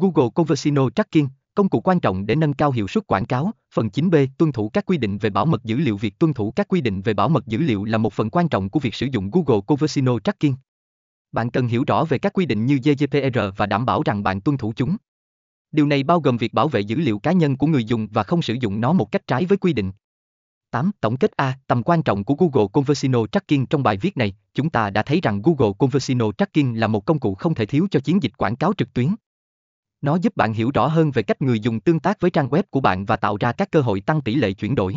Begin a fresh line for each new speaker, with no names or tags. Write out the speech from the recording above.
Google Conversino Tracking, công cụ quan trọng để nâng cao hiệu suất quảng cáo. Phần 9b, tuân thủ các quy định về bảo mật dữ liệu. Việc tuân thủ các quy định về bảo mật dữ liệu là một phần quan trọng của việc sử dụng Google Conversino Tracking. Bạn cần hiểu rõ về các quy định như GDPR và đảm bảo rằng bạn tuân thủ chúng. Điều này bao gồm việc bảo vệ dữ liệu cá nhân của người dùng và không sử dụng nó một cách trái với quy định. 8. Tổng kết A. Tầm quan trọng của Google Conversino Tracking Trong bài viết này, chúng ta đã thấy rằng Google Conversino Tracking là một công cụ không thể thiếu cho chiến dịch quảng cáo trực tuyến. Nó giúp bạn hiểu rõ hơn về cách người dùng tương tác với trang web của bạn và tạo ra các cơ hội tăng tỷ lệ chuyển đổi.